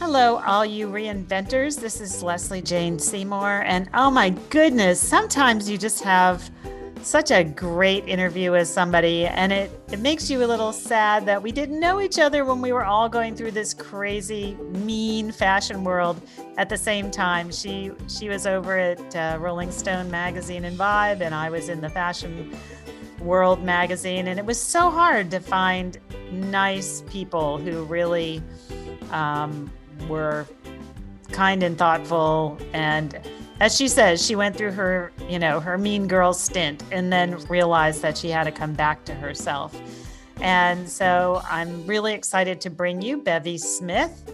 Hello, all you reinventors. This is Leslie Jane Seymour. And oh my goodness, sometimes you just have such a great interview with somebody, and it, it makes you a little sad that we didn't know each other when we were all going through this crazy, mean fashion world at the same time. She she was over at uh, Rolling Stone magazine and Vibe, and I was in the Fashion World magazine, and it was so hard to find nice people who really um, were kind and thoughtful. And as she says she went through her you know her mean girl stint and then realized that she had to come back to herself. And so i'm really excited to bring you bevy smith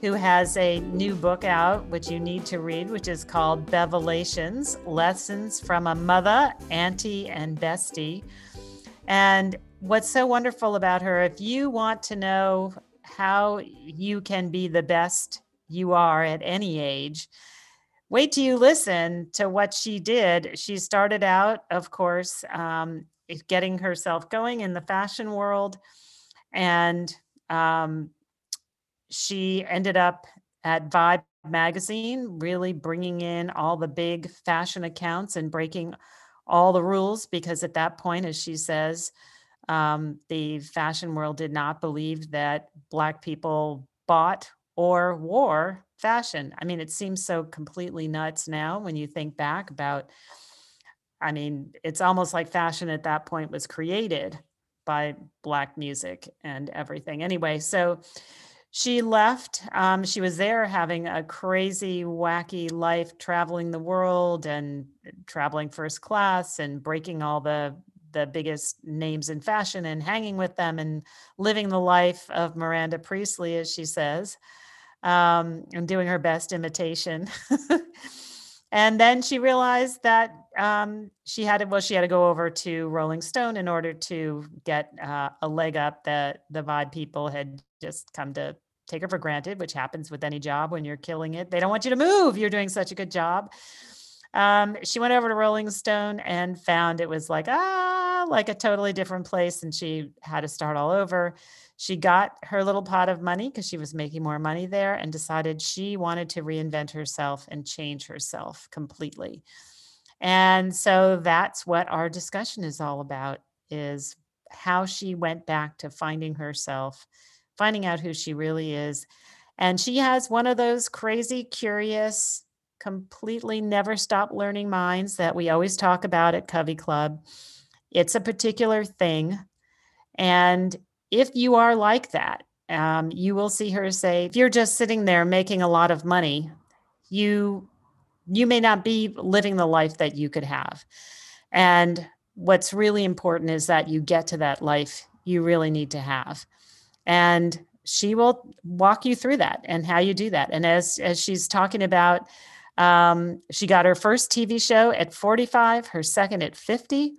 who has a new book out which you need to read which is called bevelations lessons from a mother auntie and bestie. And what's so wonderful about her if you want to know how you can be the best you are at any age. Wait till you listen to what she did. She started out, of course, um, getting herself going in the fashion world. And um, she ended up at Vibe magazine, really bringing in all the big fashion accounts and breaking all the rules because at that point, as she says, um, the fashion world did not believe that Black people bought or wore fashion. I mean, it seems so completely nuts now when you think back about. I mean, it's almost like fashion at that point was created by Black music and everything. Anyway, so she left. Um, she was there having a crazy, wacky life, traveling the world and traveling first class and breaking all the the biggest names in fashion and hanging with them and living the life of Miranda Priestly, as she says, um, and doing her best imitation. and then she realized that um, she had to, well, she had to go over to Rolling Stone in order to get uh, a leg up that the Vibe people had just come to take her for granted, which happens with any job when you're killing it. They don't want you to move. You're doing such a good job. Um, she went over to Rolling Stone and found it was like, ah, like a totally different place. And she had to start all over. She got her little pot of money because she was making more money there and decided she wanted to reinvent herself and change herself completely. And so that's what our discussion is all about is how she went back to finding herself, finding out who she really is. And she has one of those crazy, curious, completely never stop learning minds that we always talk about at Covey Club. It's a particular thing. And if you are like that, um, you will see her say, if you're just sitting there making a lot of money, you you may not be living the life that you could have. And what's really important is that you get to that life you really need to have. And she will walk you through that and how you do that. And as as she's talking about um, she got her first TV show at 45, her second at 50,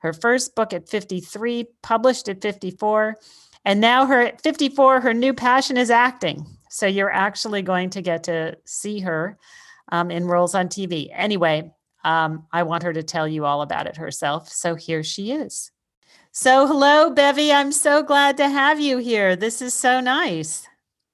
her first book at 53, published at 54. And now her at 54, her new passion is acting. So you're actually going to get to see her um, in roles on TV. Anyway, um, I want her to tell you all about it herself. So here she is. So, hello, Bevy. I'm so glad to have you here. This is so nice.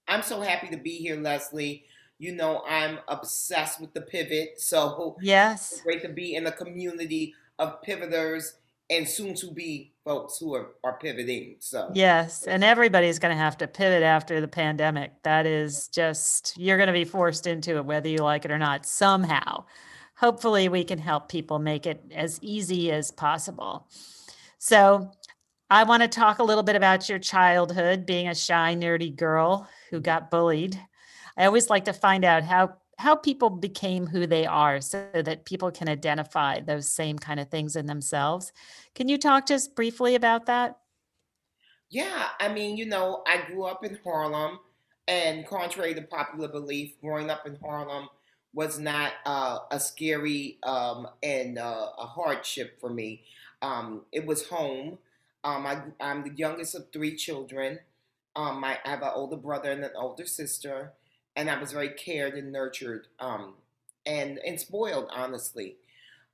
I'm so happy to be here, Leslie. You know, I'm obsessed with the pivot. So yes, great to be in the community of pivoters and soon to be folks who are, are pivoting. So yes, and everybody's going to have to pivot after the pandemic. That is just you're going to be forced into it whether you like it or not somehow. Hopefully, we can help people make it as easy as possible. So, I want to talk a little bit about your childhood, being a shy, nerdy girl who got bullied. I always like to find out how how people became who they are so that people can identify those same kind of things in themselves. Can you talk us briefly about that? Yeah, I mean, you know, I grew up in Harlem, and contrary to popular belief, growing up in Harlem was not uh, a scary um, and uh, a hardship for me. Um, it was home. Um, I, am the youngest of three children. Um, I have an older brother and an older sister and I was very cared and nurtured um, and and spoiled, honestly.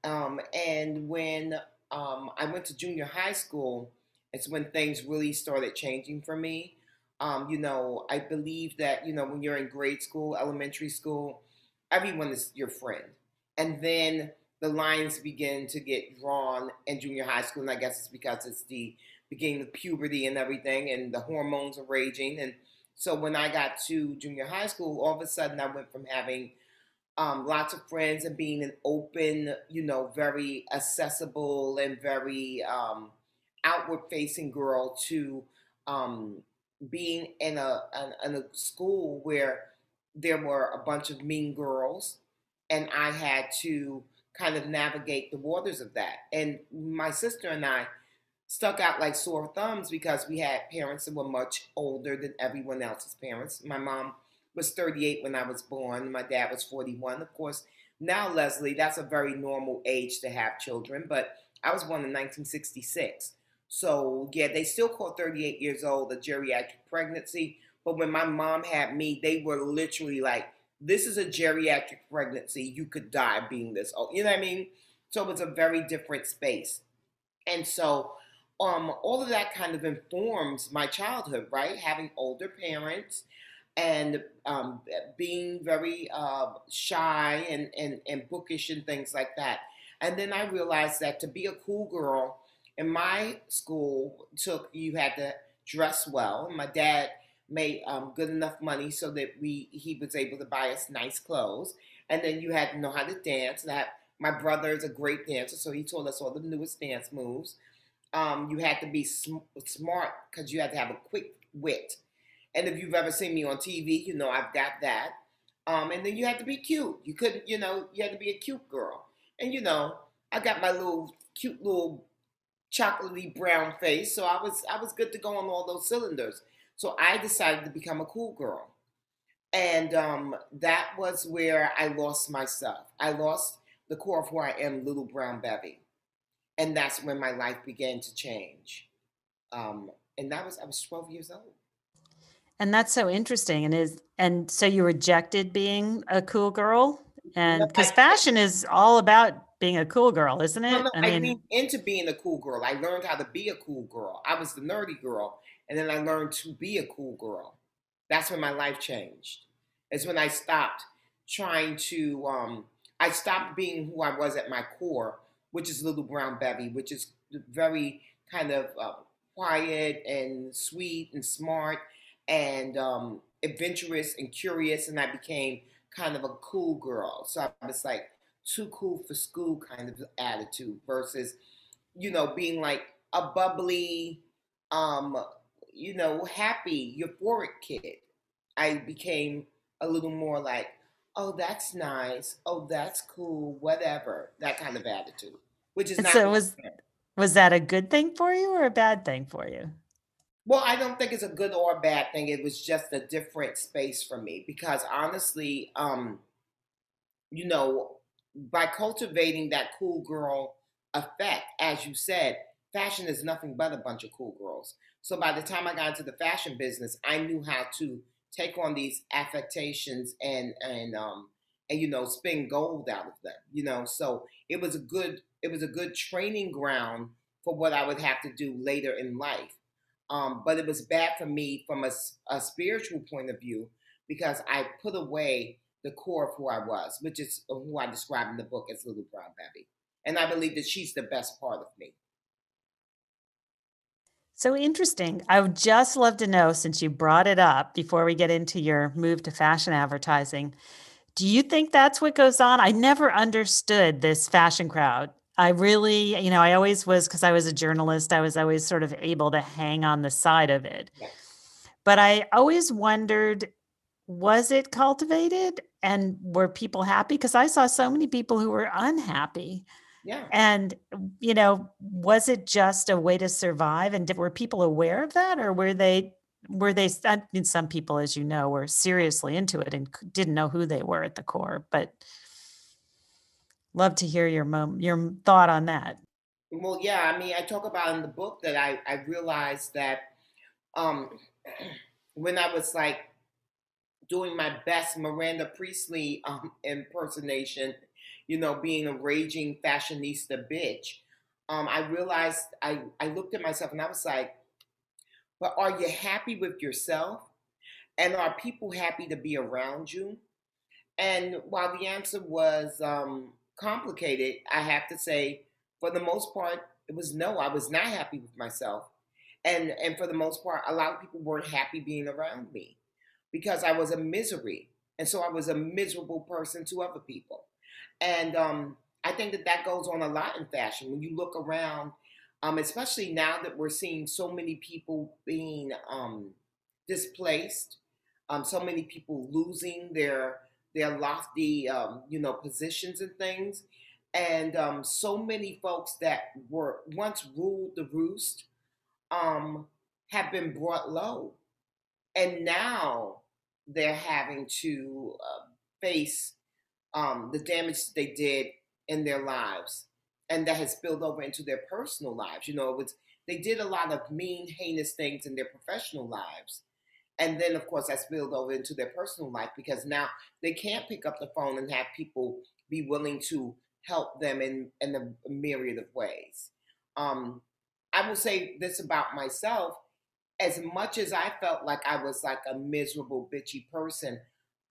Um, and when um, I went to junior high school, it's when things really started changing for me. Um, you know, I believe that, you know, when you're in grade school, elementary school, everyone is your friend. And then the lines begin to get drawn in junior high school. And I guess it's because it's the beginning of puberty and everything, and the hormones are raging. And so when I got to junior high school, all of a sudden I went from having um, lots of friends and being an open, you know, very accessible and very um, outward facing girl to um, being in a, in a school where there were a bunch of mean girls and I had to kind of navigate the waters of that. And my sister and I stuck out like sore thumbs because we had parents that were much older than everyone else's parents. My mom was 38 when I was born, my dad was 41. Of course, now, Leslie, that's a very normal age to have children, but I was born in 1966. So, yeah, they still call 38 years old a geriatric pregnancy. But when my mom had me, they were literally like, this is a geriatric pregnancy. You could die being this old. You know what I mean? So it's a very different space. And so um, all of that kind of informs my childhood, right? Having older parents and um, being very uh, shy and, and, and bookish and things like that. And then I realized that to be a cool girl in my school took you had to dress well. My dad made um, good enough money so that we he was able to buy us nice clothes, and then you had to know how to dance. That my brother is a great dancer, so he taught us all the newest dance moves. Um, you had to be sm- smart because you had to have a quick wit. And if you've ever seen me on TV, you know I've got that. Um, and then you had to be cute. You couldn't, you know, you had to be a cute girl. And you know, I got my little cute little chocolatey brown face, so I was I was good to go on all those cylinders. So I decided to become a cool girl. And um, that was where I lost myself. I lost the core of who I am, Little Brown Bevy. And that's when my life began to change. Um, and that was, I was 12 years old. And that's so interesting. And is, and so you rejected being a cool girl? And because fashion is all about being a cool girl, isn't it? I, mean, I into being a cool girl. I learned how to be a cool girl. I was the nerdy girl, and then I learned to be a cool girl. That's when my life changed. It's when I stopped trying to. Um, I stopped being who I was at my core, which is Little Brown Bevy, which is very kind of uh, quiet and sweet and smart and um, adventurous and curious, and I became kind of a cool girl. So I was like too cool for school kind of attitude versus, you know, being like a bubbly, um, you know, happy, euphoric kid. I became a little more like, oh, that's nice. Oh, that's cool. Whatever. That kind of attitude, which is not. So was was that a good thing for you or a bad thing for you? Well, I don't think it's a good or a bad thing. It was just a different space for me because honestly, um, you know, by cultivating that cool girl effect, as you said, fashion is nothing but a bunch of cool girls. So by the time I got into the fashion business, I knew how to take on these affectations and and um and you know spin gold out of them. You know, so it was a good it was a good training ground for what I would have to do later in life. Um, but it was bad for me from a, a spiritual point of view because I put away the core of who I was, which is who I describe in the book as Little Brown Bevy And I believe that she's the best part of me. So interesting. I would just love to know, since you brought it up before we get into your move to fashion advertising, do you think that's what goes on? I never understood this fashion crowd. I really, you know, I always was because I was a journalist, I was always sort of able to hang on the side of it. But I always wondered was it cultivated and were people happy? Because I saw so many people who were unhappy. Yeah. And, you know, was it just a way to survive? And did, were people aware of that or were they, were they, I mean, some people, as you know, were seriously into it and didn't know who they were at the core, but love to hear your mom, your thought on that. Well, yeah, I mean, I talk about in the book that I, I realized that um, when I was like doing my best Miranda Priestly um, impersonation, you know, being a raging fashionista bitch, um, I realized I, I looked at myself and I was like, but are you happy with yourself? And are people happy to be around you? And while the answer was um, complicated, I have to say, for the most part, it was no. I was not happy with myself, and and for the most part, a lot of people weren't happy being around me because I was a misery, and so I was a miserable person to other people. And um, I think that that goes on a lot in fashion. When you look around, um, especially now that we're seeing so many people being um, displaced, um, so many people losing their their lofty, um, you know, positions and things, and um, so many folks that were once ruled the roost have been brought low, and now they're having to uh, face um, the damage they did in their lives, and that has spilled over into their personal lives. You know, it was they did a lot of mean, heinous things in their professional lives. And then, of course, that spilled over into their personal life because now they can't pick up the phone and have people be willing to help them in, in a myriad of ways. Um, I will say this about myself as much as I felt like I was like a miserable, bitchy person,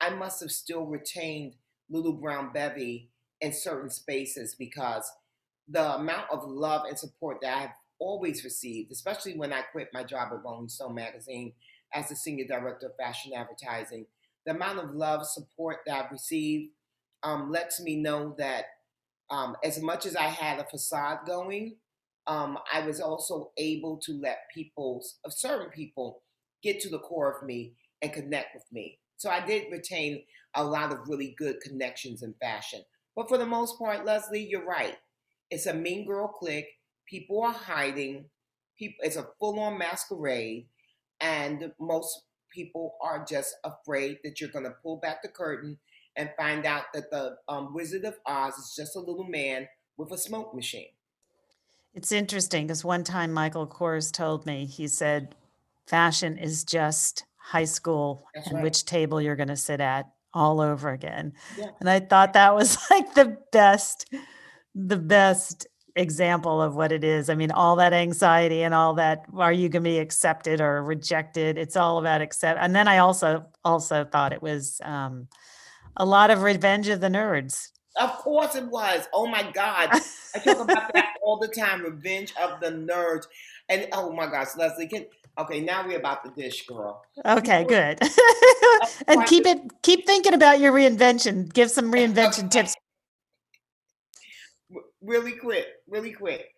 I must have still retained Little Brown Bevy in certain spaces because the amount of love and support that I've always received, especially when I quit my job at Rolling Stone magazine as the senior director of fashion advertising, the amount of love, support that I've received um, lets me know that um, as much as I had a facade going, um, I was also able to let people, certain people, get to the core of me and connect with me. So I did retain a lot of really good connections in fashion. But for the most part, Leslie, you're right. It's a mean girl clique. People are hiding. People, it's a full-on masquerade, and most people are just afraid that you're going to pull back the curtain and find out that the um, Wizard of Oz is just a little man with a smoke machine. It's interesting because one time Michael Kors told me, he said, fashion is just high school That's and right. which table you're going to sit at all over again. Yeah. And I thought that was like the best, the best example of what it is. I mean, all that anxiety and all that, are you going to be accepted or rejected? It's all about accept. And then I also, also thought it was um, a lot of revenge of the nerds. Of course it was. Oh my God. I talk about that all the time. Revenge of the nerds. And oh my gosh, Leslie, can okay, now we're about the dish, girl. Okay, good. and keep it keep thinking about your reinvention. Give some reinvention Okay. tips. Really quick, really quick.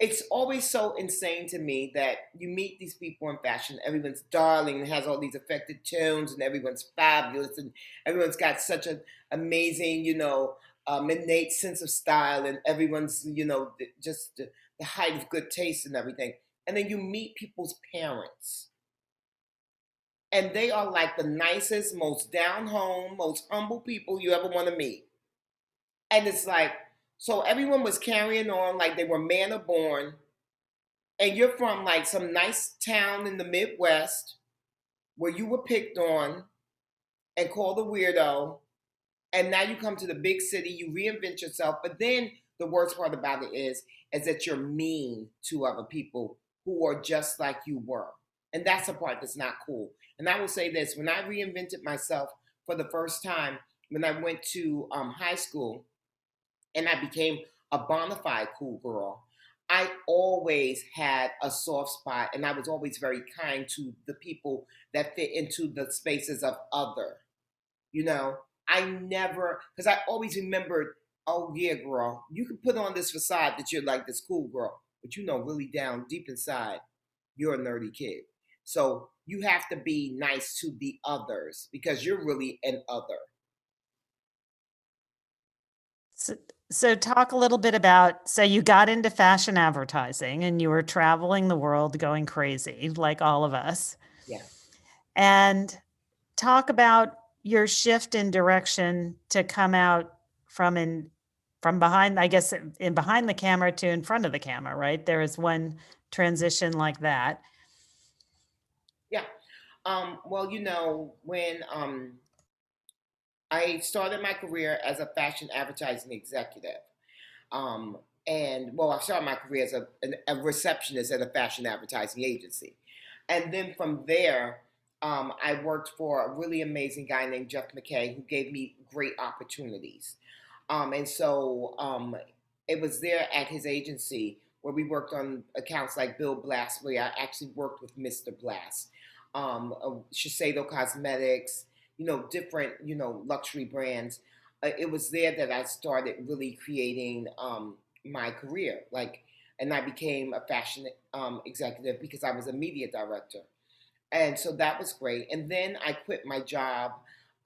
It's always so insane to me that you meet these people in fashion. Everyone's darling and has all these affected tones, and everyone's fabulous, and everyone's got such an amazing, you know, um, innate sense of style, and everyone's, you know, just the, height of good taste and everything. And then you meet people's parents, and they are like the nicest, most down home, most humble people you ever want to meet. And it's like, so everyone was carrying on like they were manna born, and you're from like some nice town in the Midwest where you were picked on and called a weirdo, and now you come to the big city, you reinvent yourself, but then the worst part about it is is that you're mean to other people who are just like you were. And that's the part that's not cool. And I will say this when I reinvented myself for the first time, when I went to um, high school and I became a bona fide cool girl, I always had a soft spot and I was always very kind to the people that fit into the spaces of other. You know, I never, because I always remembered, oh yeah, girl, you can put on this facade that you're like this cool girl, but you know, really down deep inside, you're a nerdy kid. So you have to be nice to the others because you're really an other. So, so talk a little bit about so you got into fashion advertising and you were traveling the world going crazy like all of us. Yeah. And talk about your shift in direction to come out from in from behind I guess in in behind the camera to in front of the camera, right? There is one transition like that. Yeah. Um, well, you know, when um, I started my career as a fashion advertising executive, um, and well, I started my career as a, a receptionist at a fashion advertising agency. And then from there, um, I worked for a really amazing guy named Jeff McKay who gave me great opportunities. Um, and so um, it was there at his agency where we worked on accounts like Bill Blass, where I actually worked with Mr. Blass, um, uh, Shiseido Cosmetics, you know, different, you know, luxury brands. Uh, it was there that I started really creating um, my career. Like, and I became a fashion um, executive because I was a media director. And so that was great. And then I quit my job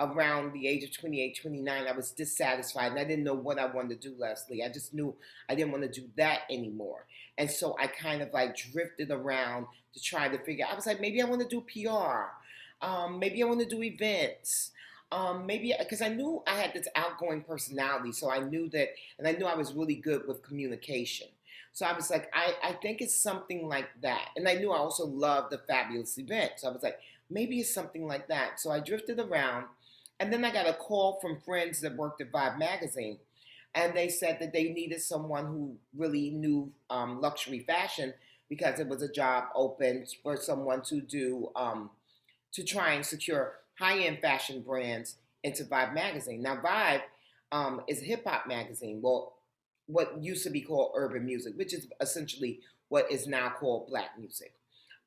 around the age of 28, 29. I was dissatisfied and I didn't know what I wanted to do, Leslie. I just knew I didn't want to do that anymore. And so I kind of like drifted around to try to figure I was like, maybe I want to do PR. Um, maybe I want to do events. Um, maybe because I knew I had this outgoing personality, so I knew that, and I knew I was really good with communication. So I was like, I, I think it's something like that. And I knew I also loved the fabulous event. So I was like, maybe it's something like that. So I drifted around. And then I got a call from friends that worked at Vibe Magazine. And they said that they needed someone who really knew um, luxury fashion because it was a job open for someone to do, um, to try and secure high end fashion brands into Vibe Magazine. Now, Vibe um, is a hip hop magazine. Well, what used to be called urban music, which is essentially what is now called black music.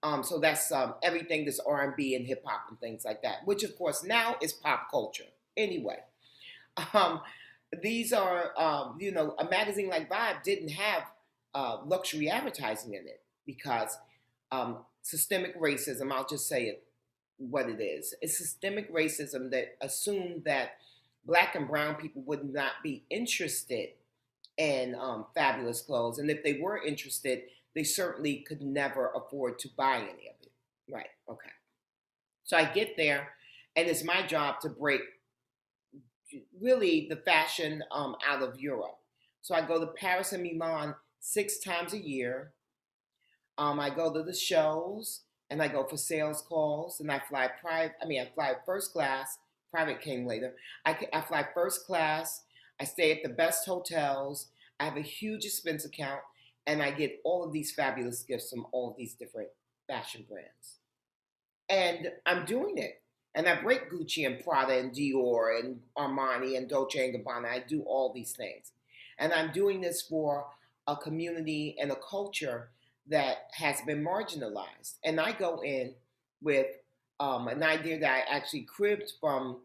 Um, so that's um, everything that's R and B and hip hop and things like that, which of course now is pop culture. Anyway, um, these are um, you know a magazine like Vibe didn't have uh, luxury advertising in it because um, systemic racism. I'll just say it what it is. It's systemic racism that assumed that black and brown people would not be interested in um, fabulous clothes. And if they were interested, they certainly could never afford to buy any of it. Right. Okay. So I get there, and it's my job to break really the fashion um, out of Europe. So I go to Paris and Milan six times a year. Um, I go to the shows and I go for sales calls and I fly private. I mean, I fly first class. Private came later. I, I fly first class I stay at the best hotels. I have a huge expense account, and I get all of these fabulous gifts from all of these different fashion brands. And I'm doing it. And I break Gucci and Prada and Dior and Armani and Dolce and Gabbana. I do all these things. And I'm doing this for a community and a culture that has been marginalized. And I go in with um, an idea that I actually cribbed from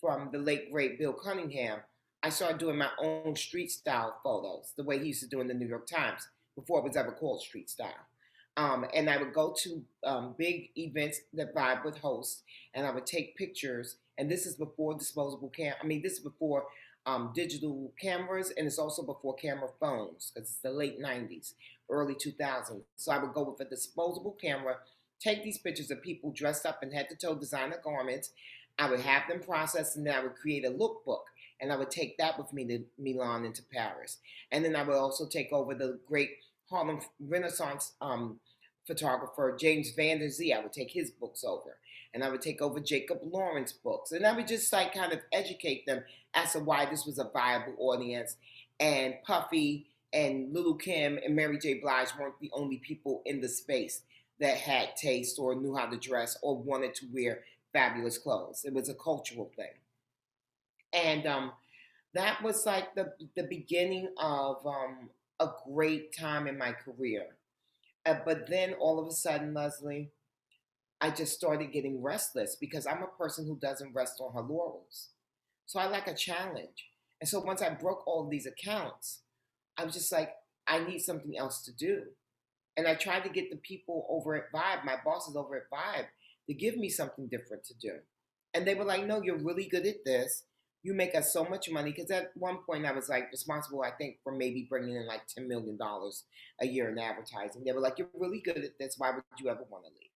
from the late great Bill Cunningham, I started doing my own street style photos, the way he used to do in the New York Times before it was ever called street style. Um, and I would go to um, big events that Vibe would host, and I would take pictures. And this is before disposable cam. I mean, this is before um, digital cameras, and it's also before camera phones because it's the late '90s, early 2000s. So I would go with a disposable camera, take these pictures of people dressed up in head-to-toe designer garments. I would have them processed, and then I would create a lookbook and I would take that with me to Milan and to Paris. And then I would also take over the great Harlem Renaissance um, photographer James Van Der Zee. I would take his books over, and I would take over Jacob Lawrence books, and I would just like kind of educate them as to why this was a viable audience. And Puffy and Lil' Kim and Mary J. Blige weren't the only people in the space that had taste or knew how to dress or wanted to wear fabulous clothes. It was a cultural thing and um, that was like the the beginning of um, a great time in my career. Uh, but then all of a sudden, Leslie, I just started getting restless because I'm a person who doesn't rest on her laurels. So I like a challenge. And so once I broke all these accounts, I was just like, I need something else to do. And I tried to get the people over at Vibe, my bosses over at Vibe, to give me something different to do. And they were like, no, you're really good at this you make us so much money because at one point I was like responsible, I think, for maybe bringing in like $10 million a year in advertising. They were like, You're really good at this. Why would you ever want to leave?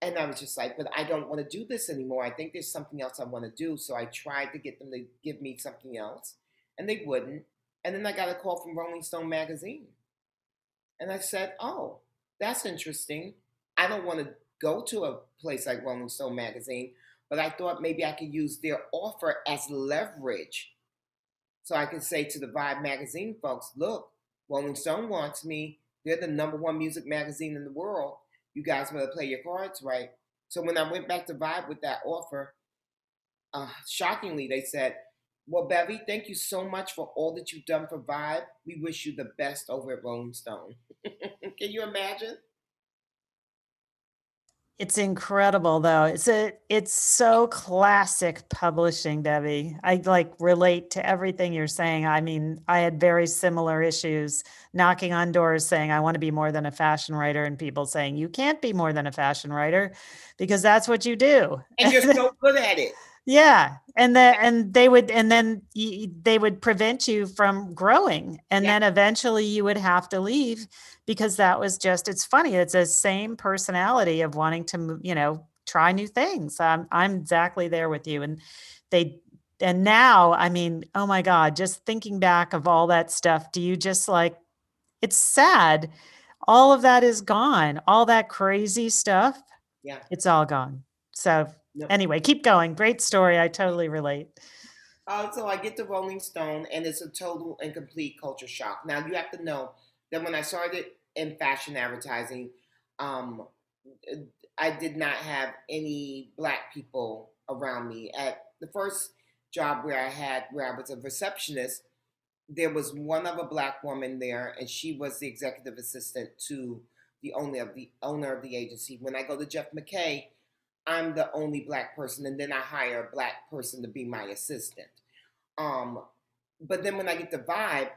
And I was just like, But I don't want to do this anymore. I think there's something else I want to do. So I tried to get them to give me something else, and they wouldn't. And then I got a call from Rolling Stone magazine. And I said, Oh, that's interesting. I don't want to go to a place like Rolling Stone magazine but I thought maybe I could use their offer as leverage. So I could say to the Vibe magazine folks, look, Rolling Stone wants me. They're the number one music magazine in the world. you guys better play your cards right. So when I went back to Vibe with that offer, uh, shockingly, they said, Well, Bevy, thank you so much for all that you've done for Vibe. We wish you the best over at Rolling Stone. Can you imagine? It's incredible though. It's a it's so classic publishing, Bevy. I like relate to everything you're saying. I mean, I had very similar issues knocking on doors saying I want to be more than a fashion writer and people saying you can't be more than a fashion writer because that's what you do. And you're so good at it. Yeah, and then and they would and then y- they would prevent you from growing, and Yeah. then eventually you would have to leave because that was just. It's funny. It's the same personality of wanting to, you know, try new things. I'm I'm exactly there with you, and they and now I mean, oh my God, just thinking back of all that stuff. Do you just like? It's sad. All of that is gone. All that crazy stuff. Yeah. It's all gone. So Anyway, keep going. Great story. I totally relate. Uh, so I get to Rolling Stone, and it's a total and complete culture shock. Now you have to know that when I started in fashion advertising, um, I did not have any black people around me. At the first job where I had, where I was a receptionist, there was one of a black woman there, and she was the executive assistant to the owner of the owner of the agency. When I go to Jeff McKay, I'm the only black person, and then I hire a black person to be my assistant. Um, but then when I get the vibe,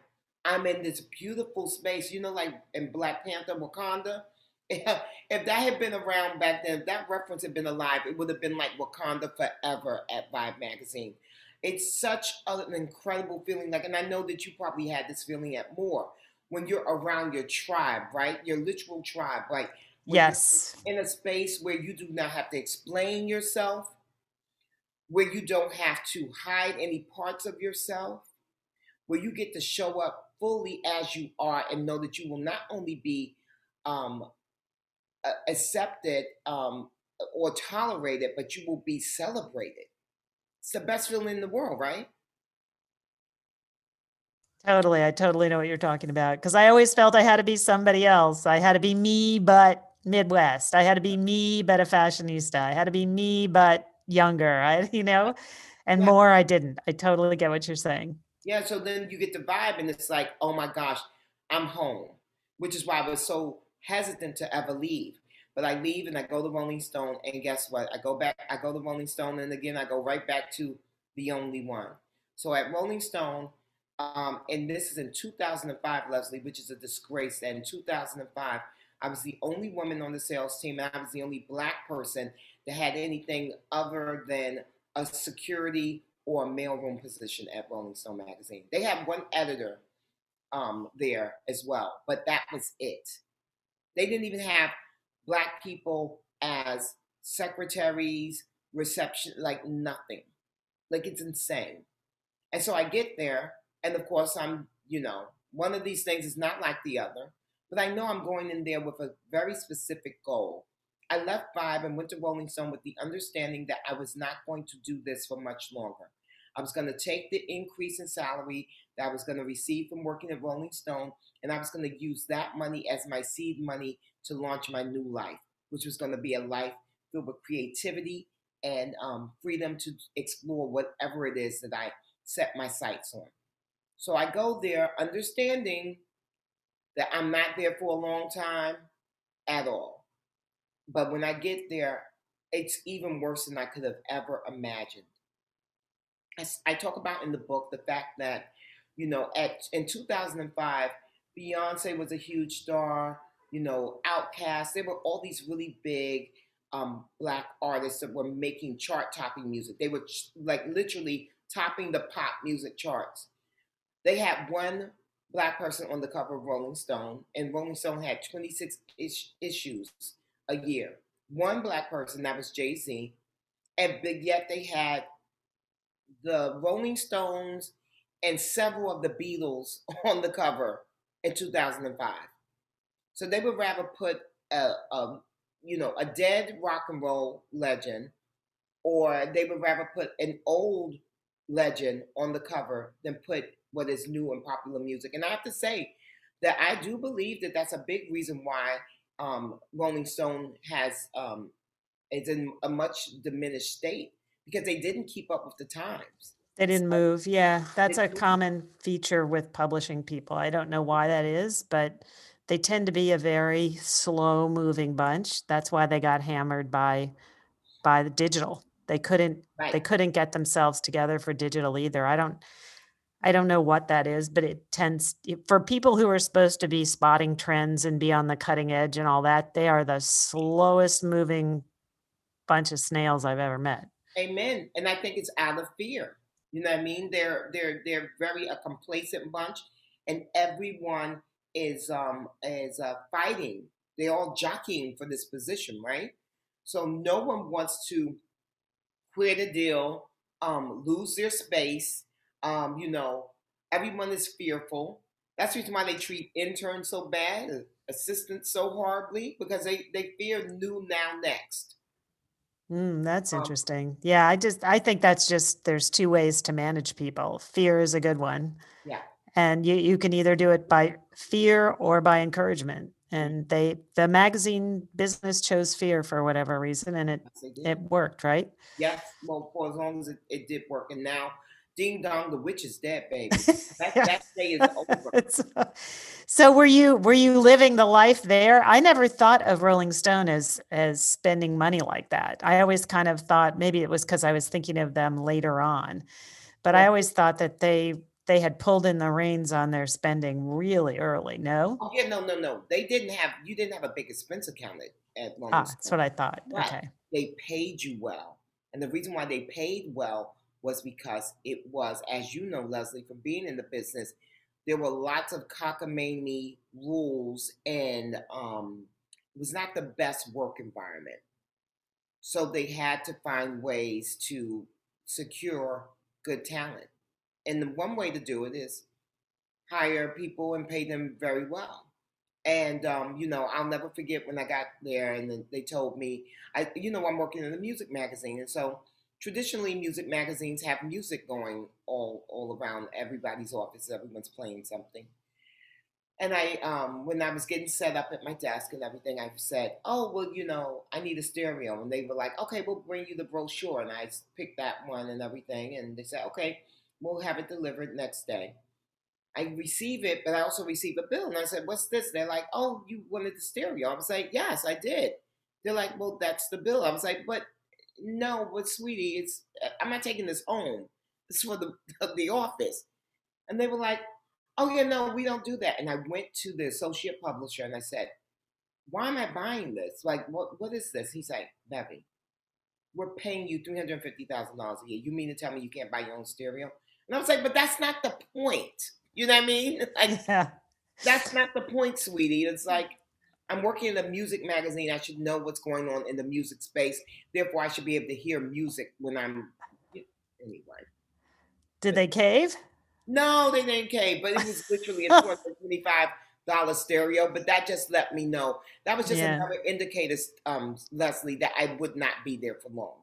I'm in this beautiful space, you know, like in Black Panther, Wakanda. If that had been around back then, if that reference had been alive, it would have been like Wakanda forever at Vibe Magazine. It's such an incredible feeling. Like, and I know that you probably had this feeling at more when you're around your tribe, right? Your literal tribe, like Yes. in a space where you do not have to explain yourself, where you don't have to hide any parts of yourself, where you get to show up fully as you are and know that you will not only be um, accepted um, or tolerated, but you will be celebrated. It's the best feeling in the world, right? Totally. I totally know what you're talking about because I always felt I had to be somebody else. I had to be me, but Midwest. I had to be me, but a fashionista. I had to be me, but younger. I, you know, and Yeah. more I didn't. I totally get what you're saying. Yeah, so then you get the vibe, and it's like, oh my gosh, I'm home, which is why I was so hesitant to ever leave. But I leave and I go to Rolling Stone, and guess what? I go back, I go to Rolling Stone, and again, I go right back to the only one. So at Rolling Stone, um, and this is in 2005, Leslie, which is a disgrace. that In 2005, I was the only woman on the sales team, and I was the only black person that had anything other than a security or a mailroom position at Rolling Stone magazine. They had one editor um, there as well, but that was it. They didn't even have black people as secretaries, reception, like nothing. Like it's insane. And so I get there, and of course, I'm, you know, one of these things is not like the other, but I know I'm going in there with a very specific goal. I left Vibe and went to Rolling Stone with the understanding that I was not going to do this for much longer. I was going to take the increase in salary that I was going to receive from working at Rolling Stone, and I was going to use that money as my seed money to launch my new life, which was going to be a life filled with creativity and um, freedom to explore whatever it is that I set my sights on. So I go there understanding that I'm not there for a long time at all. But when I get there, it's even worse than I could have ever imagined. As I talk about in the book the fact that, you know, at in 2005, Beyonce was a huge star. You know, Outkast. There were all these really big um, black artists that were making chart-topping music. They were ch- like literally topping the pop music charts. They had one black person on the cover of Rolling Stone, and Rolling Stone had 26 ish- issues a year. One black person, that was Jay Z, and but yet they had the Rolling Stones and several of the Beatles on the cover in 2005. So they would rather put a, a you know a dead rock and roll legend, or they would rather put an old legend on the cover than put what is new and popular music. And I have to say that I do believe that that's a big reason why um, Rolling Stone has um, is in a much diminished state because they didn't keep up with the times. They didn't So move. Yeah, that's a common feature with publishing people. I don't know why that is, but they tend to be a very slow moving bunch. That's why they got hammered by by the digital. They couldn't they couldn't get themselves together for digital either. I don't I don't know what that is, but it tends for people who are supposed to be spotting trends and be on the cutting edge and all that, they are the slowest moving bunch of snails I've ever met. Amen. And I think it's out of fear. You know what I mean? They're they're they're very a complacent bunch, and everyone is um is uh, fighting. They're all jockeying for this position, right? So no one wants to quit a deal, um, lose their space. Um, you know, everyone is fearful. That's the reason why they treat interns so bad, assistants so horribly, because they they fear new now next. Mm, that's Um, interesting. Yeah, I just I think that's just there's two ways to manage people. Fear is a good one, yeah, and you you can either do it by fear or by encouragement. And they the magazine business chose fear for whatever reason, and it yes, it worked, right? Yes, well, for as long as it, it did work. And now, ding dong, the witch is dead, baby. That Yeah. that day is over. So were you were you living the life there? I never thought of Rolling Stone as as spending money like that. I always kind of thought maybe it was because I was thinking of them later on, but I always thought that they they had pulled in the reins on their spending really early. No? oh yeah, no, no, no. They didn't have you didn't have a big expense account at, at Rolling Ah, that's what I thought. but Okay. they paid you well. And the reason why they paid well was because it was, as you know, Leslie, from being in the business, there were lots of cockamamie rules, and um, it was not the best work environment. So they had to find ways to secure good talent. And the one way to do it is hire people and pay them very well. And um, you know, I'll never forget when I got there and they told me, I, you know, I'm working in a music magazine, and so traditionally, music magazines have music going all all around everybody's office. Everyone's playing something. And I, um, when I was getting set up at my desk and everything, I said, "Oh, well, you know, I need a stereo." And they were like, "Okay, we'll bring you the brochure." And I picked that one and everything, and they said, "Okay, we'll have it delivered next day." I receive it, but I also receive a bill. And I said, What's this? They're like, Oh, you wanted the stereo. I was like, Yes, I did. They're like, Well, that's the bill. I was like, But no, but sweetie, it's uh, I'm not taking this home. It's for the the office. And they were like, Oh yeah, no, we don't do that. And I went to the associate publisher and I said, Why am I buying this? Like, what what is this? He's like, Bevy, we're paying you three hundred fifty thousand dollars a year. You mean to tell me you can't buy your own stereo? And I was like, but that's not the point. You know what I mean? Like Yeah. that's not the point, sweetie. It's like I'm working in a music magazine. I should know what's going on in the music space. Therefore, I should be able to hear music when I'm anyway. Did they cave? No, they didn't care, but it was literally a twenty-five dollar stereo. But that just let me know that was just Yeah. another indicator, um, Leslie, that I would not be there for long.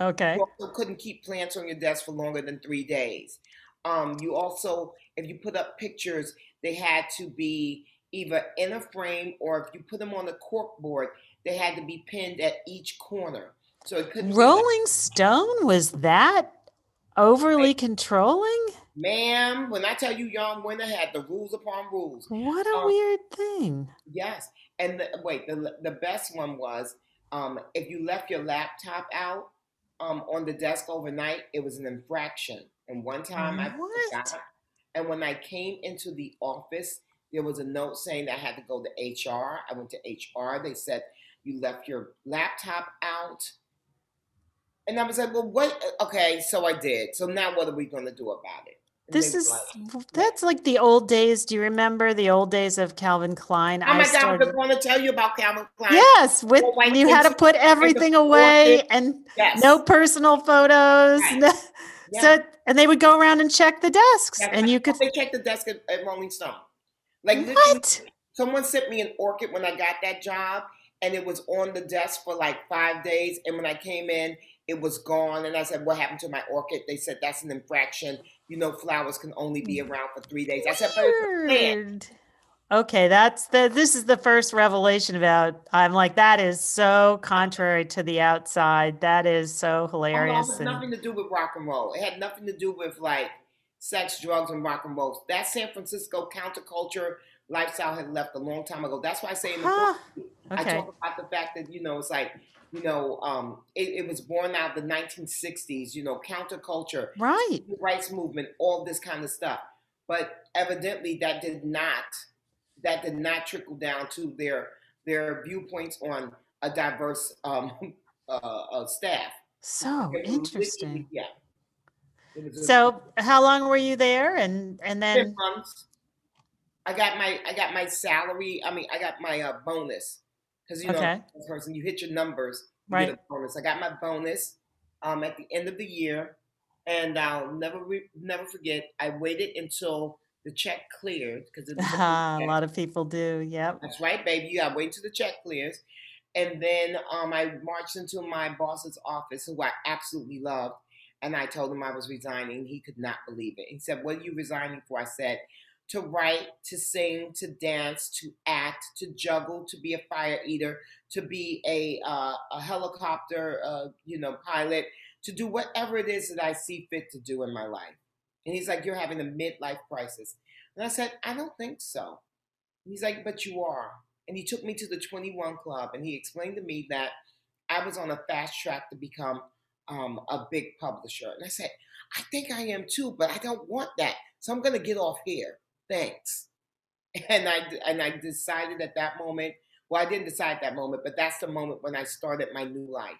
Okay. You also couldn't keep plants on your desk for longer than three days. Um, you also, if you put up pictures, they had to be either in a frame or if you put them on a cork board, they had to be pinned at each corner. So it couldn't Rolling Stone was that overly controlling? ma'am, when I tell you Jann Wenner had the rules upon rules. What a Um, weird thing. yes. And the, wait, the, the best one was um, if you left your laptop out um, on the desk overnight, it was an infraction. And one time I forgot. And when I came into the office, there was a note saying that I had to go to HR. I went to HR. They said, You left your laptop out. And I was like, Well, what? Okay, so I did. So now what are we going to do about it? And This is like, that's like the old days. Do you remember the old days of Calvin Klein? Oh I my God, I was going to tell you about Calvin Klein. Yes, with oh, Well, you had to put everything away and Yes. no personal photos. Right. no- Yeah. So and they would go around and check the desks Yeah, and you oh, could They checked the desk at, at Rolling Stone. Like what? someone sent me an orchid when I got that job, and it was on the desk for like five days. And when I came in, it was gone. And I said, "What happened to my orchid?" They said, "That's an infraction. You know, flowers can only be mm. around for three days." I said, "But it's a plant." Weird. Okay, that's the this is the first revelation about I'm like that is so contrary to the outside. That is so Oh no, it hilarious and nothing to do with rock and roll. It had nothing to do with like sex, drugs, and rock and roll. That San Francisco counterculture lifestyle had left a long time ago. That's why I say in the book, huh. I talk about the fact that you know it's like you know um, it, it was born out of the 1960s. You know, counterculture, Right. rights movement, all this kind of stuff. But evidently, that did not that did not trickle down to their their viewpoints on a diverse um, uh, uh, staff. So It was literally, interesting. yeah, it was a So how long were you there and and then months. I got my I got my salary. I mean, I got my uh, bonus because you know, okay. a person, you hit your numbers, you get Right. a bonus. I got my bonus um, at the end of the year, and I'll never re- never forget. I waited until the check cleared because a a lot of people do. Yep. That's right, baby. You gotta wait till the check clears. And then um, I marched into my boss's office, who I absolutely loved, and I told him I was resigning. He could not believe it. He said, "What are you resigning for?" I said, "To write, to sing, to dance, to act, to juggle, to be a fire eater, to be a uh, a helicopter, uh, you know, pilot, to do whatever it is that I see fit to do in my life." And he's like, "You're having a midlife crisis," and I said, "I don't think so." He's like, but you are. And he took me to the 21 Club and he explained to me that I was on a fast track to become um, a big publisher. And I said, I think I am too, but I don't want that. So I'm going to get off here. Thanks. And I, and I decided at that moment, well, I didn't decide that moment, but that's the moment when I started my new life.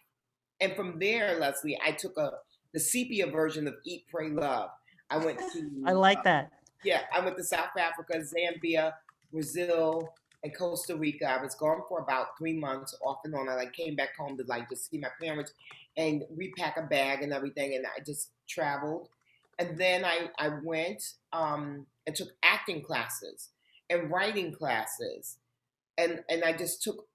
And from there, Lesley, I took a the sepia version of Eat, Pray, Love. I went to. I like that. yeah, I went to South Africa, Zambia, Brazil, and Costa Rica. I was gone for about three months, off and on. I like came back home to like just see my parents and repack a bag and everything, and I just traveled. And then I I went um, and took acting classes and writing classes, and and I just took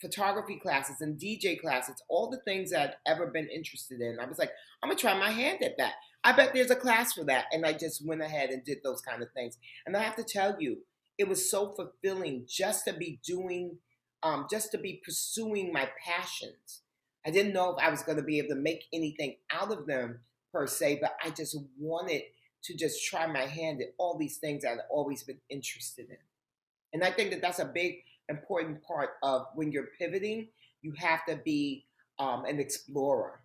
photography classes and DJ classes, all the things that I'd ever been interested in. I was like, I'm gonna try my hand at that. I bet there's a class for that. And I just went ahead and did those kind of things. And I have to tell you, it was so fulfilling just to be doing, um, just to be pursuing my passions. I didn't know if I was going to be able to make anything out of them per se, but I just wanted to just try my hand at all these things I'd always been interested in. And I think that that's a big, important part of when you're pivoting, you have to be um, an explorer.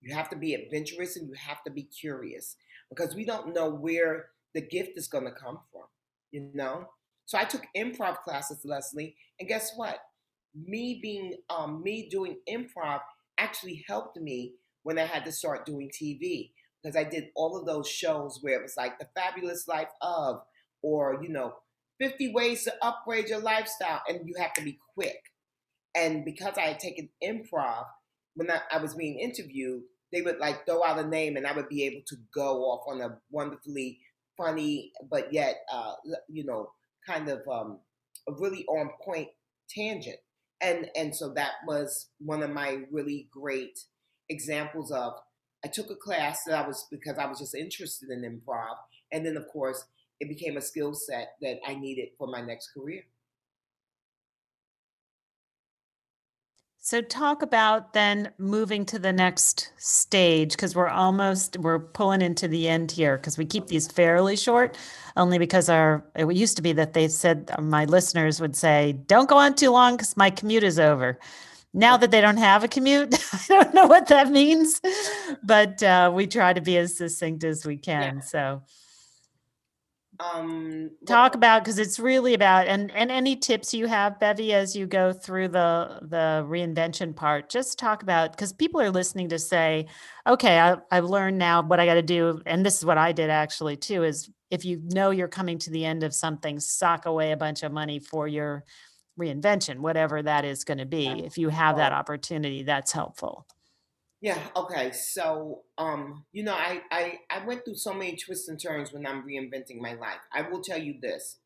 You have to be adventurous and you have to be curious because we don't know where the gift is going to come from, you know? So I took improv classes, Lesley, and guess what? Me being, um, me doing improv actually helped me when I had to start doing TV because I did all of those shows where it was like The Fabulous Life of, or, you know, 50 ways to upgrade your lifestyle, and you have to be quick. And because I had taken improv, when I, I was being interviewed, they would like throw out a name, and I would be able to go off on a wonderfully funny, but yet, uh, you know, kind of um, a really on point tangent. And and so that was one of my really great examples of. I took a class that I was because I was just interested in improv, and then of course it became a skill set that I needed for my next career. So talk about then moving to the next stage because we're almost we're pulling into the end here because we keep these fairly short only because our it used to be that they said uh, my listeners would say don't go on too long because my commute is over. Now that they don't have a commute, I don't know what that means, but uh, we try to be as succinct as we Yeah. can. So Um, what talk about because it's really about and and any tips you have bevy as you go through the the reinvention part just talk about because people are listening to say okay I, i've learned now what i got to do and this is what i did actually too is if you know you're coming to the end of something sock away a bunch of money for your reinvention whatever that is going to be if you have that opportunity that's helpful yeah. Okay. So, um, you know, I, I I went through so many twists and turns when I'm reinventing my life. I will tell you this: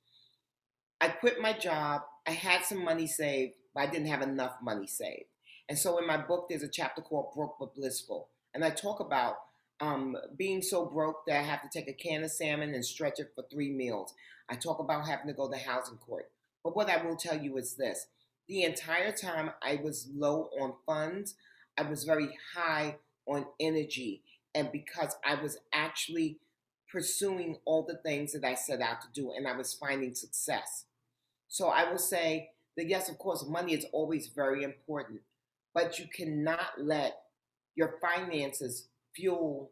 I quit my job. I had some money saved, but I didn't have enough money saved. And so, in my book, there's a chapter called "Broke but Blissful," and I talk about um, being so broke that I have to take a can of salmon and stretch it for three meals. I talk about having to go to housing court. But what I will tell you is this the entire time I was low on funds, I was very high on energy. And because I was actually pursuing all the things that I set out to do and I was finding success. So I will say that yes, of course, money is always very important, but you cannot let your finances fuel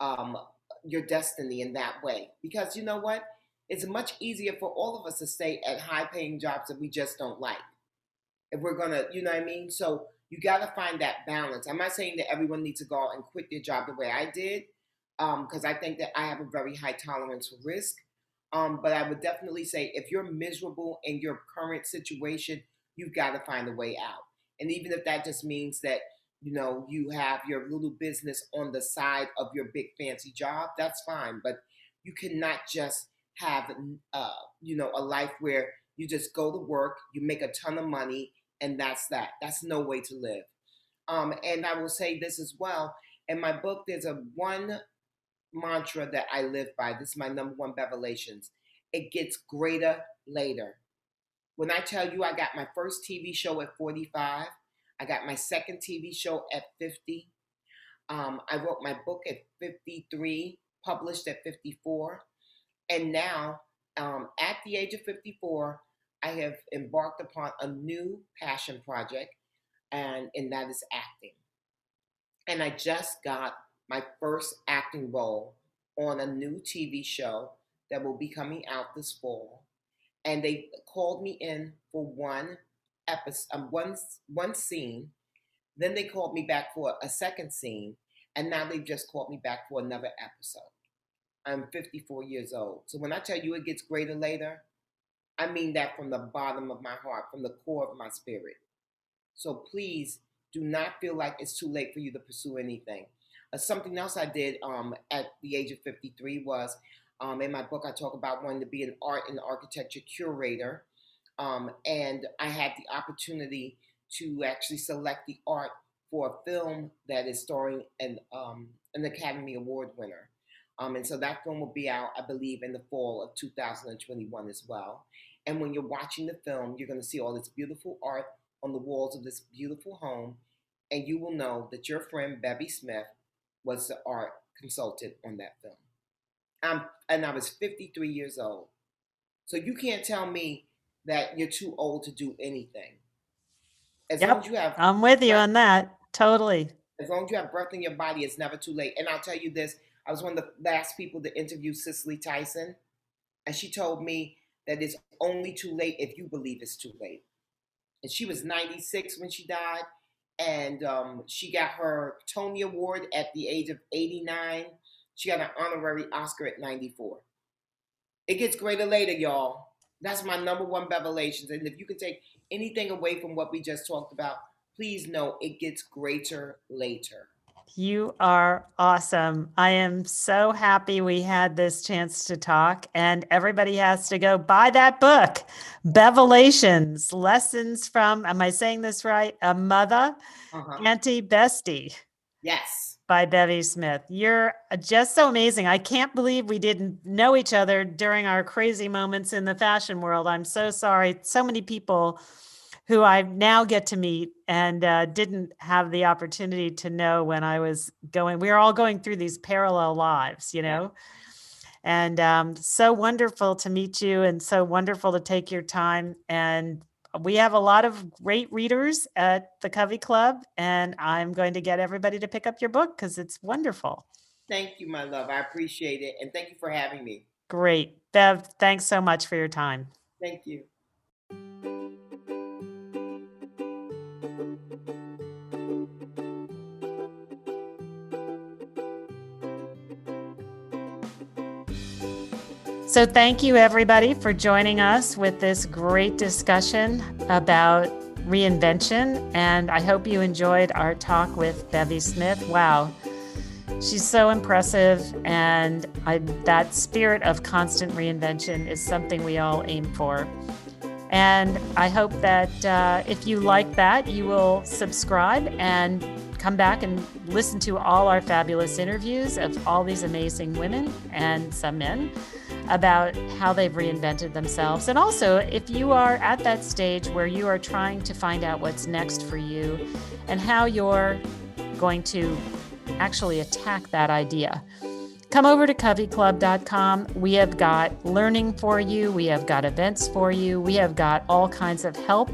um, your destiny in that way. Because you know what? It's much easier for all of us to stay at high paying jobs that we just don't like. If we're gonna, you know what I mean? So you got to find that balance. I'm not saying that everyone needs to go out and quit their job the way I did, because um, I think that I have a very high tolerance for risk. Um, but I would definitely say if you're miserable in your current situation, you've got to find a way out. And even if that just means that you know you have your little business on the side of your big fancy job, that's fine. But you cannot just have uh, you know a life where you just go to work, you make a ton of money, and that's that. That's no way to live. Um, and I will say this as well. In my book, there's a one mantra that I live by. This is my number one revelations. It gets greater later. When I tell you I got my first TV show at 45, I got my second TV show at 50. Um, I wrote my book at 53, published at 54. And now, um, at the age of 54, I have embarked upon a new passion project, and, and that is acting. And I just got my first acting role on a new TV show that will be coming out this fall. And they called me in for one episode, um, one, one scene. Then they called me back for a second scene. And now they've just called me back for another episode. I'm 54 years old. So when I tell you it gets greater later, I mean that from the bottom of my heart, from the core of my spirit. So please do not feel like it's too late for you to pursue anything. Uh, something else I did um, at the age of 53 was um, in my book, I talk about wanting to be an art and architecture curator. Um, and I had the opportunity to actually select the art for a film that is starring an, um, an Academy Award winner. Um, and so that film will be out, I believe, in the fall of 2021 as well. And when you're watching the film, you're going to see all this beautiful art on the walls of this beautiful home. And you will know that your friend Bevy Smith was the art consultant on that film. I'm, and I was 53 years old. So you can't tell me that you're too old to do anything. As yep. long as you have I'm with you on that. Totally. As long as you have breath in your body, it's never too late. And I'll tell you this, I was one of the last people to interview Cicely Tyson, and she told me that it's only too late if you believe it's too late. And she was 96 when she died, and um, she got her Tony Award at the age of 89. She got an honorary Oscar at 94. It gets greater later, y'all. That's my number one revelations. And if you can take anything away from what we just talked about, please know it gets greater later. You are awesome. I am so happy we had this chance to talk, and everybody has to go buy that book, Bevelations Lessons from, am I saying this right? A Mother, uh-huh. Auntie Bestie. Yes. By Bevy Smith. You're just so amazing. I can't believe we didn't know each other during our crazy moments in the fashion world. I'm so sorry. So many people who I now get to meet and uh, didn't have the opportunity to know when I was going. We are all going through these parallel lives, you know. And um, so wonderful to meet you, and so wonderful to take your time. And we have a lot of great readers at the Covey Club, and I'm going to get everybody to pick up your book because it's wonderful. Thank you, my love. I appreciate it, and thank you for having me. Great, Bev. Thanks so much for your time. Thank you. So, thank you everybody for joining us with this great discussion about reinvention. And I hope you enjoyed our talk with Bevy Smith. Wow, she's so impressive. And I, that spirit of constant reinvention is something we all aim for. And I hope that uh, if you like that, you will subscribe and come back and listen to all our fabulous interviews of all these amazing women and some men. About how they've reinvented themselves. And also, if you are at that stage where you are trying to find out what's next for you and how you're going to actually attack that idea. Come over to coveyclub.com. We have got learning for you, we have got events for you, we have got all kinds of help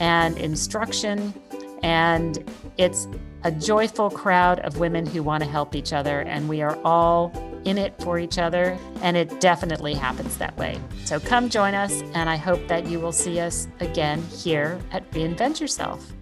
and instruction. And it's a joyful crowd of women who want to help each other, and we are all in it for each other, and it definitely happens that way. So come join us, and I hope that you will see us again here at Reinvent Yourself.